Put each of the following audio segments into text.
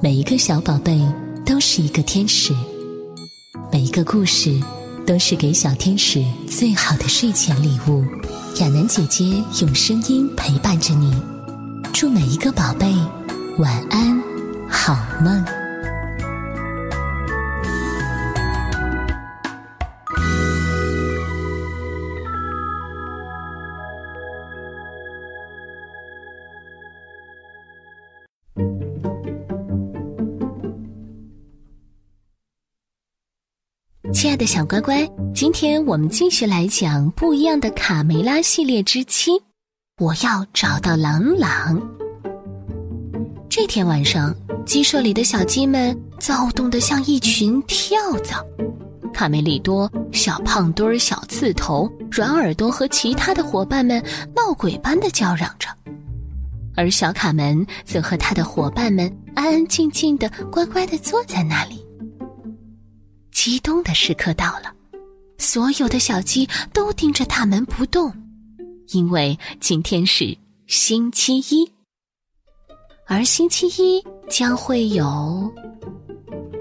每一个小宝贝都是一个天使，每一个故事都是给小天使最好的睡前礼物。亚楠姐姐用声音陪伴着你，祝每一个宝贝晚安，好梦。亲爱的小乖乖，今天我们继续来讲不一样的卡梅拉系列之七。我要找到朗朗。这天晚上，鸡舍里的小鸡们躁动得像一群跳蚤。卡梅利多、小胖墩儿、小刺头、软耳朵和其他的伙伴们闹鬼般的叫嚷着，而小卡门则和他的伙伴们安安静静的、乖乖的坐在那里。激动的时刻到了，所有的小鸡都盯着大门不动，因为今天是星期一，而星期一将会有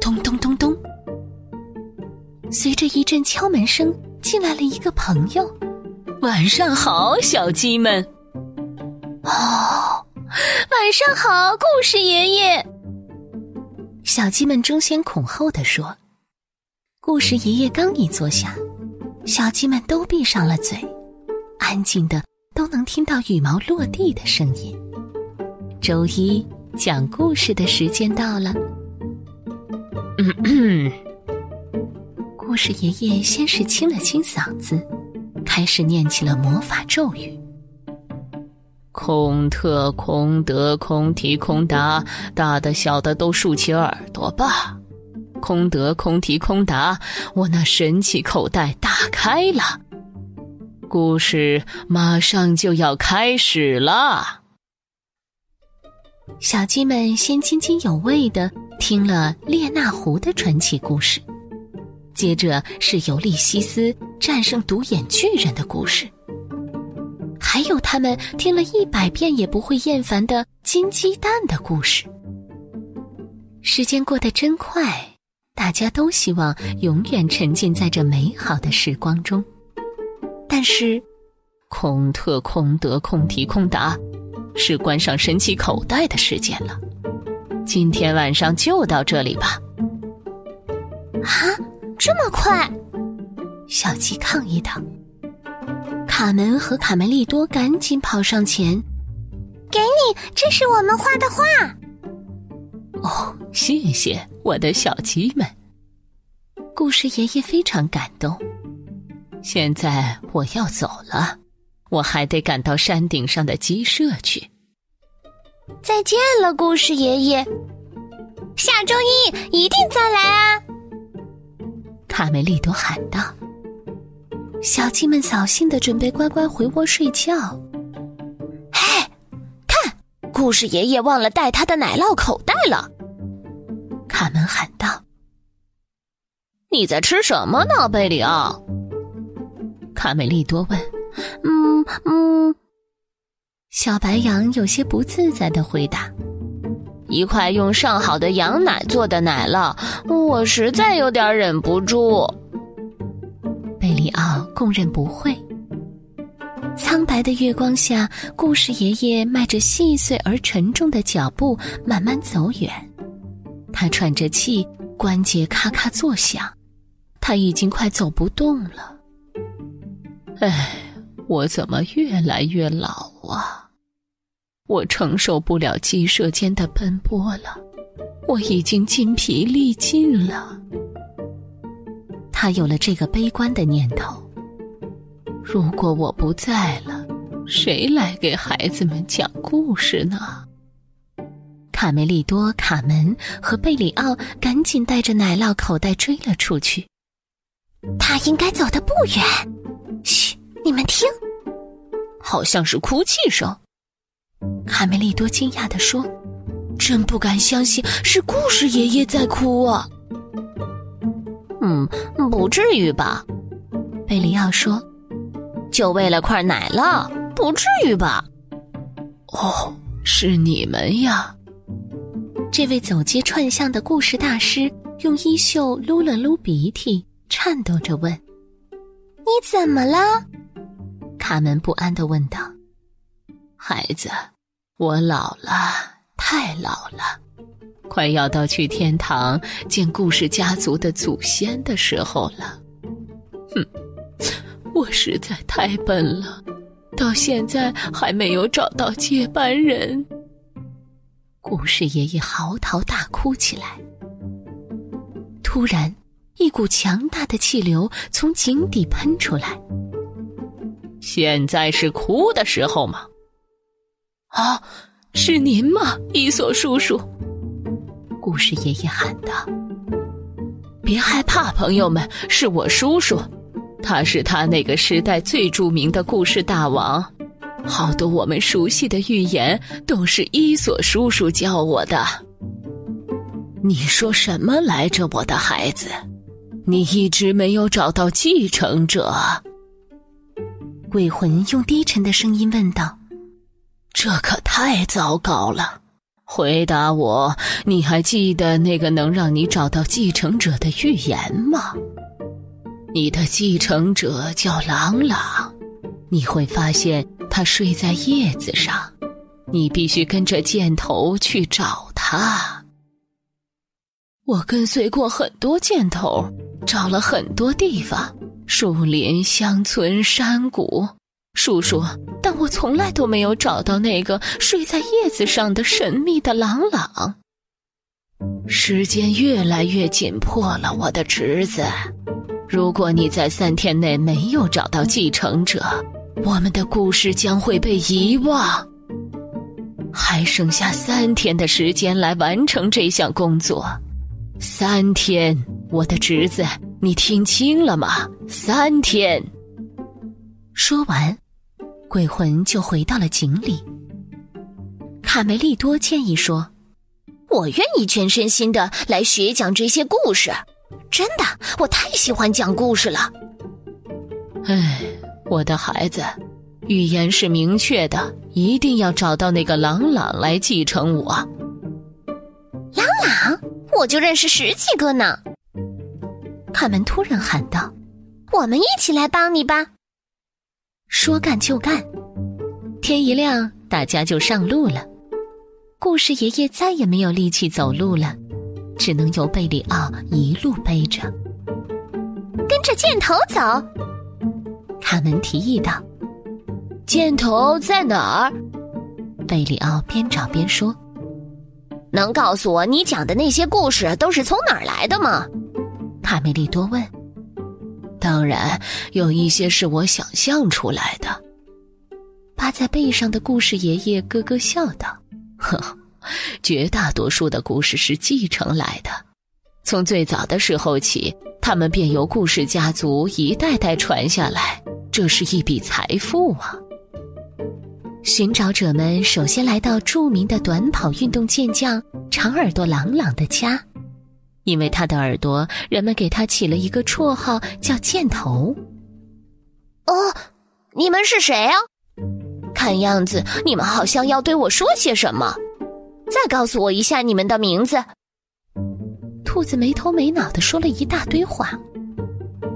咚咚咚咚。随着一阵敲门声，进来了一个朋友。晚上好，小鸡们。哦，晚上好，故事爷爷。小鸡们争先恐后的说。故事爷爷刚一坐下，小鸡们都闭上了嘴，安静的都能听到羽毛落地的声音。周一讲故事的时间到了。故事爷爷先是清了清嗓子，开始念起了魔法咒语：空特空德空提空达，大的小的都竖起耳朵吧。空得空提空达，我那神奇口袋打开了，故事马上就要开始了。小鸡们先津津有味的听了列那狐的传奇故事，接着是尤利西斯战胜独眼巨人的故事，还有他们听了一百遍也不会厌烦的金鸡蛋的故事。时间过得真快。大家都希望永远沉浸在这美好的时光中，但是，空特空得空提空达，是关上神奇口袋的时间了。今天晚上就到这里吧。啊，这么快！小鸡抗议道。卡门和卡梅利多赶紧跑上前，给你，这是我们画的画。哦，谢谢我的小鸡们。故事爷爷非常感动。现在我要走了，我还得赶到山顶上的鸡舍去。再见了，故事爷爷。下周一一定再来啊！卡梅利多喊道。小鸡们扫兴的准备乖乖回窝睡觉。嘿，看，故事爷爷忘了带他的奶酪口了。卡门喊道：“你在吃什么呢，贝里奥？”卡梅利多问。“嗯嗯。”小白羊有些不自在的回答：“一块用上好的羊奶做的奶酪，我实在有点忍不住。”贝里奥供认不讳。苍白的月光下，故事爷爷迈着细碎而沉重的脚步慢慢走远。他喘着气，关节咔咔作响，他已经快走不动了。唉，我怎么越来越老啊？我承受不了鸡舍间的奔波了，我已经筋疲力尽了。他有了这个悲观的念头。如果我不在了，谁来给孩子们讲故事呢？卡梅利多、卡门和贝里奥赶紧带着奶酪口袋追了出去。他应该走的不远。嘘，你们听，好像是哭泣声。卡梅利多惊讶地说：“真不敢相信是故事爷爷在哭啊！”嗯，不至于吧？贝里奥说：“就为了块奶酪，不至于吧？哦，是你们呀！这位走街串巷的故事大师用衣袖撸了撸鼻涕，颤抖着问：“你怎么了？”卡门不安的问道：“孩子，我老了，太老了，快要到去天堂见故事家族的祖先的时候了。哼，我实在太笨了，到现在还没有找到接班人。”故事爷爷嚎啕大哭起来。突然，一股强大的气流从井底喷出来。现在是哭的时候吗？啊，是您吗，伊索叔叔？故事爷爷喊道：“别害怕，朋友们，是我叔叔，他是他那个时代最著名的故事大王。”好多我们熟悉的寓言都是伊索叔叔教我的。你说什么来着，我的孩子？你一直没有找到继承者。鬼魂用低沉的声音问道：“这可太糟糕了！回答我，你还记得那个能让你找到继承者的预言吗？你的继承者叫朗朗，你会发现。”他睡在叶子上，你必须跟着箭头去找他。我跟随过很多箭头，找了很多地方，树林、乡村、山谷，叔叔，但我从来都没有找到那个睡在叶子上的神秘的朗朗。时间越来越紧迫了，我的侄子，如果你在三天内没有找到继承者。我们的故事将会被遗忘，还剩下三天的时间来完成这项工作。三天，我的侄子，你听清了吗？三天。说完，鬼魂就回到了井里。卡梅利多建议说：“我愿意全身心的来学讲这些故事，真的，我太喜欢讲故事了。”哎。我的孩子，预言是明确的，一定要找到那个朗朗来继承我。朗朗，我就认识十几个呢。卡门突然喊道：“我们一起来帮你吧！”说干就干，天一亮，大家就上路了。故事爷爷再也没有力气走路了，只能由贝里奥一路背着，跟着箭头走。卡门提议道：“箭头在哪儿？”贝里奥边找边说：“能告诉我你讲的那些故事都是从哪儿来的吗？”卡梅利多问。“当然，有一些是我想象出来的。”趴在背上的故事爷爷咯咯笑道：“呵，绝大多数的故事是继承来的，从最早的时候起，他们便由故事家族一代代传下来。”这是一笔财富啊！寻找者们首先来到著名的短跑运动健将长耳朵朗朗的家，因为他的耳朵，人们给他起了一个绰号，叫“箭头”。哦，你们是谁啊？看样子你们好像要对我说些什么，再告诉我一下你们的名字。兔子没头没脑的说了一大堆话。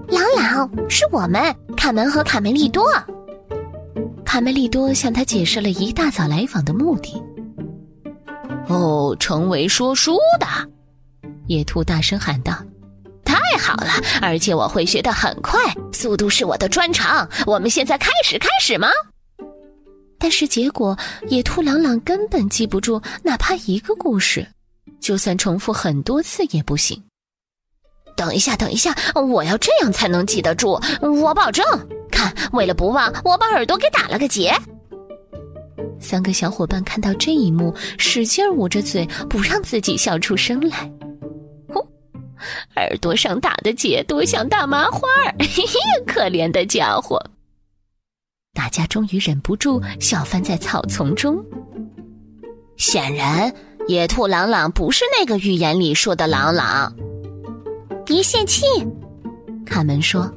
朗朗是我们卡门和卡梅利多。卡梅利多向他解释了一大早来访的目的。哦，成为说书的，野兔大声喊道：“太好了！而且我会学得很快，速度是我的专长。我们现在开始，开始吗？”但是结果，野兔朗朗根本记不住哪怕一个故事，就算重复很多次也不行。等一下，等一下，我要这样才能记得住。我保证。看，为了不忘，我把耳朵给打了个结。三个小伙伴看到这一幕，使劲捂着嘴，不让自己笑出声来。呼，耳朵上打的结多像大麻花儿，嘿嘿可怜的家伙。大家终于忍不住笑翻在草丛中。显然，野兔朗朗不是那个预言里说的朗朗。别泄气，卡门说：“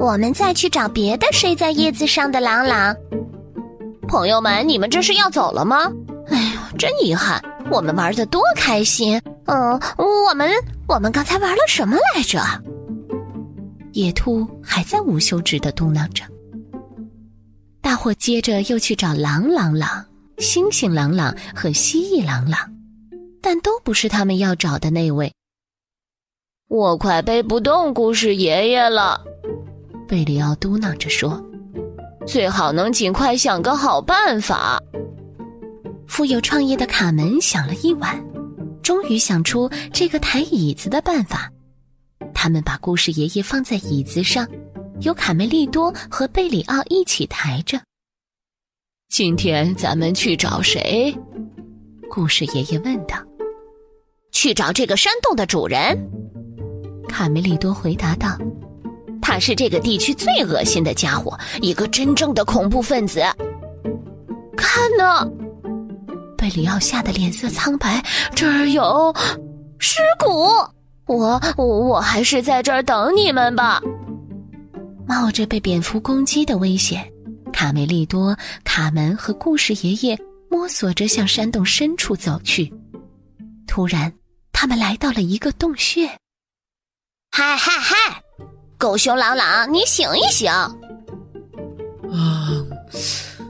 我们再去找别的睡在叶子上的朗朗。朋友们，你们这是要走了吗？哎呦，真遗憾，我们玩的多开心。嗯，我们我们刚才玩了什么来着？野兔还在无休止的嘟囔着。大伙接着又去找狼朗朗、星星朗朗和蜥蜴朗朗，但都不是他们要找的那位。我快背不动故事爷爷了，贝里奥嘟囔着说：“最好能尽快想个好办法。”富有创意的卡门想了一晚，终于想出这个抬椅子的办法。他们把故事爷爷放在椅子上，由卡梅利多和贝里奥一起抬着。今天咱们去找谁？故事爷爷问道。去找这个山洞的主人。卡梅利多回答道：“他是这个地区最恶心的家伙，一个真正的恐怖分子。看呢！”贝里奥吓得脸色苍白。这儿有尸骨，我我还是在这儿等你们吧。冒着被蝙蝠攻击的危险，卡梅利多、卡门和故事爷爷摸索着向山洞深处走去。突然，他们来到了一个洞穴。嗨嗨嗨！狗熊朗朗，你醒一醒！啊，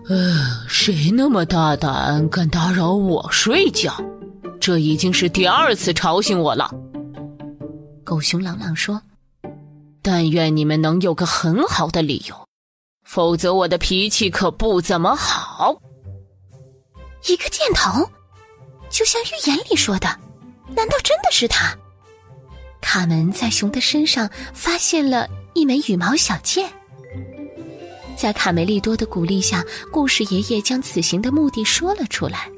呃，谁那么大胆，敢打扰我睡觉？这已经是第二次吵醒我了。狗熊朗朗说：“但愿你们能有个很好的理由，否则我的脾气可不怎么好。”一个箭头，就像预言里说的，难道真的是他？卡门在熊的身上发现了一枚羽毛小箭，在卡梅利多的鼓励下，故事爷爷将此行的目的说了出来。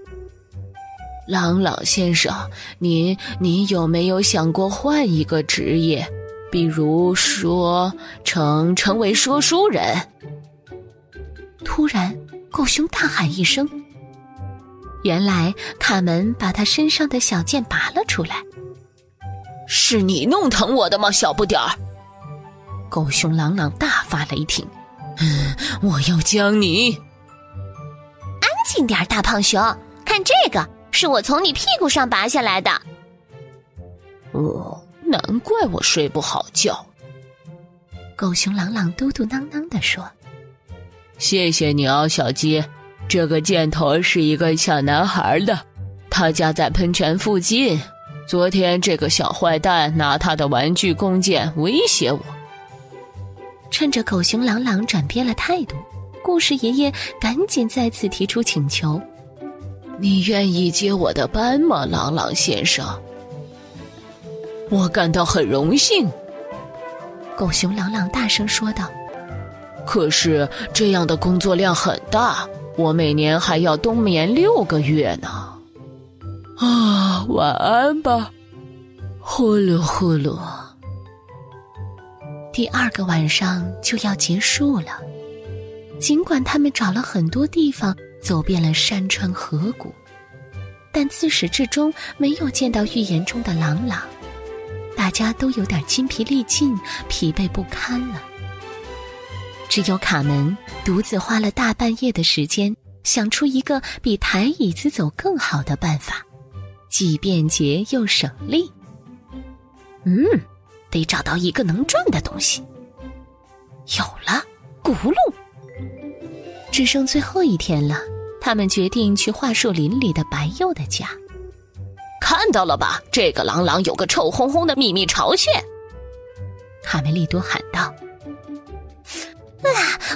朗朗先生，您您有没有想过换一个职业，比如说成成为说书人？突然，狗熊大喊一声，原来卡门把他身上的小剑拔了出来。是你弄疼我的吗，小不点儿？狗熊朗朗大发雷霆，嗯我要将你！安静点，大胖熊，看这个，是我从你屁股上拔下来的。哦，难怪我睡不好觉。狗熊朗朗嘟嘟囔囔的说：“谢谢你哦，小鸡。这个箭头是一个小男孩的，他家在喷泉附近。”昨天这个小坏蛋拿他的玩具弓箭威胁我。趁着狗熊朗朗转变了态度，故事爷爷赶紧再次提出请求：“你愿意接我的班吗，朗朗先生？”我感到很荣幸。狗熊朗朗大声说道：“可是这样的工作量很大，我每年还要冬眠六个月呢。”啊，晚安吧，呼噜呼噜。第二个晚上就要结束了，尽管他们找了很多地方，走遍了山川河谷，但自始至终没有见到预言中的朗朗。大家都有点筋疲力尽、疲惫不堪了。只有卡门独自花了大半夜的时间，想出一个比抬椅子走更好的办法。既便捷又省力。嗯，得找到一个能转的东西。有了，轱辘。只剩最后一天了，他们决定去桦树林里的白鼬的家。看到了吧，这个朗朗有个臭烘烘的秘密巢穴。卡梅利多喊道：“啊，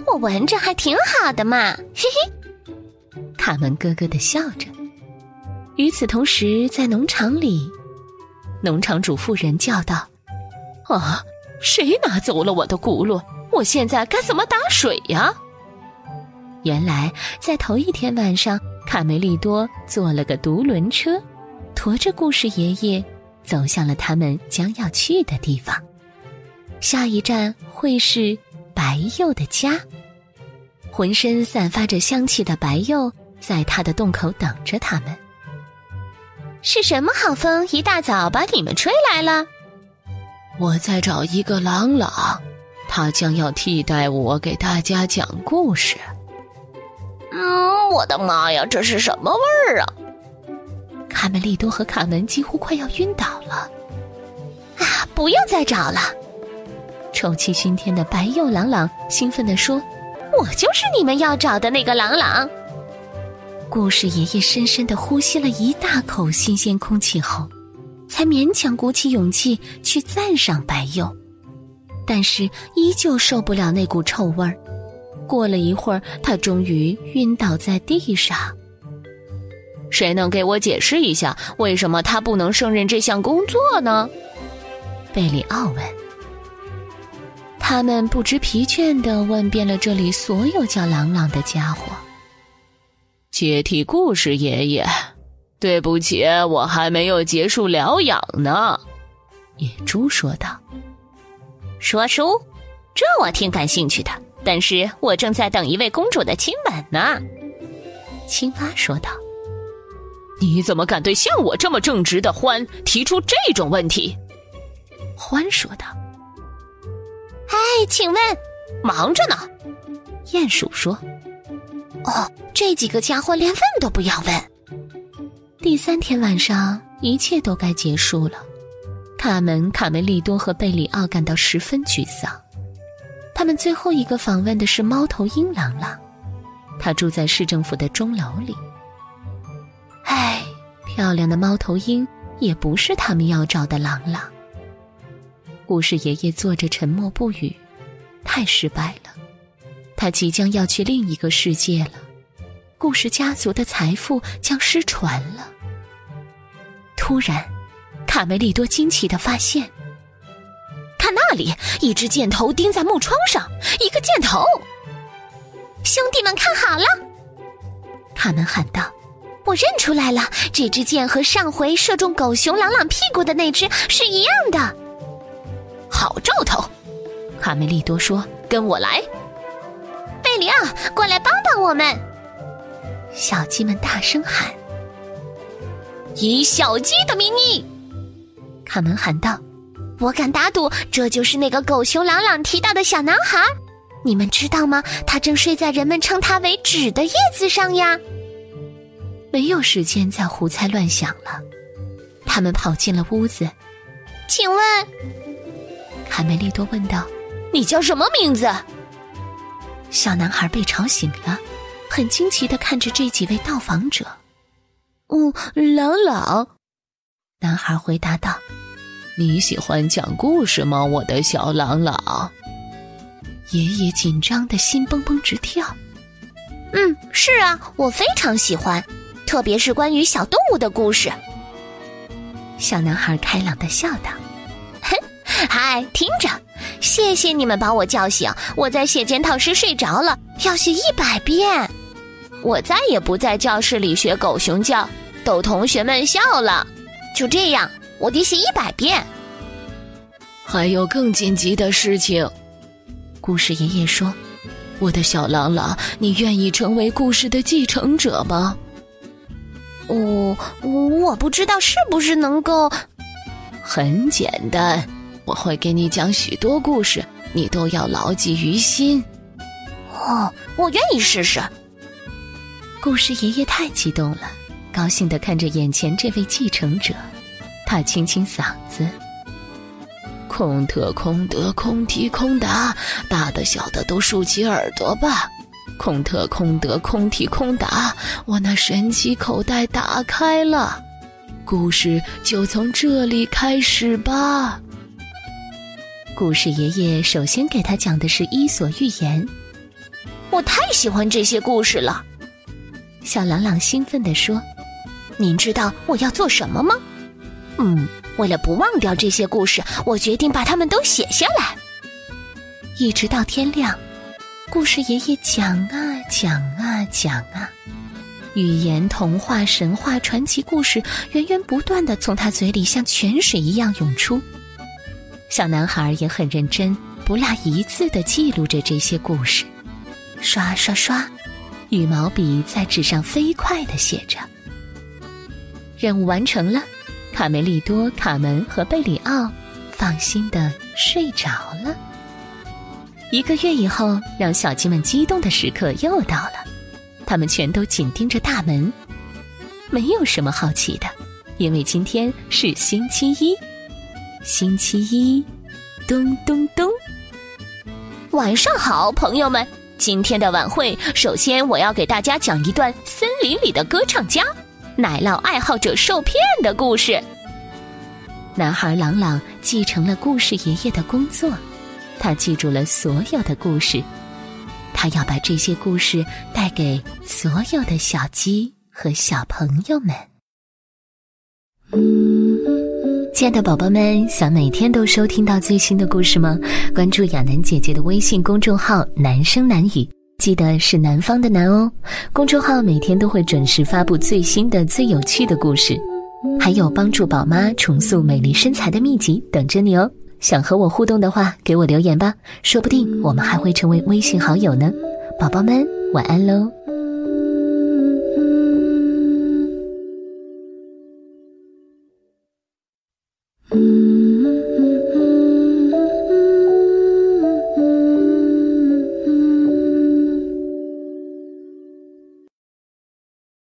我闻着还挺好的嘛，嘿嘿。”卡门咯咯的笑着。与此同时，在农场里，农场主妇人叫道：“啊，谁拿走了我的轱辘？我现在该怎么打水呀？”原来，在头一天晚上，卡梅利多坐了个独轮车，驮着故事爷爷走向了他们将要去的地方。下一站会是白鼬的家。浑身散发着香气的白鼬，在他的洞口等着他们。是什么好风，一大早把你们吹来了？我在找一个朗朗，他将要替代我给大家讲故事。嗯，我的妈呀，这是什么味儿啊？卡梅利多和卡门几乎快要晕倒了。啊，不要再找了！臭气熏天的白幼朗朗兴奋地说：“我就是你们要找的那个朗朗。”故事爷爷深深的呼吸了一大口新鲜空气后，才勉强鼓起勇气去赞赏白幼，但是依旧受不了那股臭味儿。过了一会儿，他终于晕倒在地上。谁能给我解释一下，为什么他不能胜任这项工作呢？贝里奥问。他们不知疲倦地问遍了这里所有叫朗朗的家伙。接替故事爷爷，对不起，我还没有结束疗养呢。野猪说道：“说书，这我挺感兴趣的。但是我正在等一位公主的亲吻呢。”青蛙说道：“你怎么敢对像我这么正直的欢提出这种问题？”欢说道：“哎，请问，忙着呢。”鼹鼠说。哦，这几个家伙连问都不要问。第三天晚上，一切都该结束了。卡门、卡梅利多和贝里奥感到十分沮丧。他们最后一个访问的是猫头鹰朗朗，他住在市政府的钟楼里。唉，漂亮的猫头鹰也不是他们要找的朗朗。故事爷爷坐着沉默不语，太失败了。他即将要去另一个世界了，故事家族的财富将失传了。突然，卡梅利多惊奇的发现，看那里，一只箭头钉在木窗上，一个箭头。兄弟们，看好了！卡门喊道：“我认出来了，这支箭和上回射中狗熊朗朗屁股的那只是一样的。”好兆头，卡梅利多说：“跟我来。”贝里奥，过来帮帮我们！小鸡们大声喊：“以小鸡的名义！”卡门喊道：“我敢打赌，这就是那个狗熊朗朗提到的小男孩。你们知道吗？他正睡在人们称他为纸的叶子上呀！”没有时间再胡猜乱想了，他们跑进了屋子。请问，卡梅利多问道：“你叫什么名字？”小男孩被吵醒了，很惊奇的看着这几位到访者。嗯，朗朗，男孩回答道：“你喜欢讲故事吗，我的小朗朗？”爷爷紧张的心蹦蹦直跳。嗯，是啊，我非常喜欢，特别是关于小动物的故事。小男孩开朗的笑道：“哼，嗨，听着。”谢谢你们把我叫醒，我在写检讨时睡着了，要写一百遍。我再也不在教室里学狗熊叫，逗同学们笑了。就这样，我得写一百遍。还有更紧急的事情，故事爷爷说：“我的小朗朗，你愿意成为故事的继承者吗？”我我不知道是不是能够。很简单。我会给你讲许多故事，你都要牢记于心。哦，我愿意试试。故事爷爷太激动了，高兴的看着眼前这位继承者。他清清嗓子：“空特空德空提空达，大的小的都竖起耳朵吧。空特空德空体空达，我那神奇口袋打开了，故事就从这里开始吧。”故事爷爷首先给他讲的是《伊索寓言》，我太喜欢这些故事了。小朗朗兴奋地说：“您知道我要做什么吗？嗯，为了不忘掉这些故事，我决定把它们都写下来。一直到天亮，故事爷爷讲啊讲啊讲啊，寓言、童话、神话、传奇故事源源不断的从他嘴里像泉水一样涌出。”小男孩也很认真，不落一字的记录着这些故事。刷刷刷，羽毛笔在纸上飞快的写着。任务完成了，卡梅利多、卡门和贝里奥放心的睡着了。一个月以后，让小鸡们激动的时刻又到了，他们全都紧盯着大门，没有什么好奇的，因为今天是星期一。星期一，咚咚咚！晚上好，朋友们。今天的晚会，首先我要给大家讲一段森林里的歌唱家奶酪爱好者受骗的故事。男孩朗朗继承了故事爷爷的工作，他记住了所有的故事，他要把这些故事带给所有的小鸡和小朋友们。亲爱的宝宝们，想每天都收听到最新的故事吗？关注亚楠姐姐的微信公众号“男声男语”，记得是南方的南哦。公众号每天都会准时发布最新的、最有趣的故事，还有帮助宝妈重塑美丽身材的秘籍等着你哦。想和我互动的话，给我留言吧，说不定我们还会成为微信好友呢。宝宝们，晚安喽。嗯。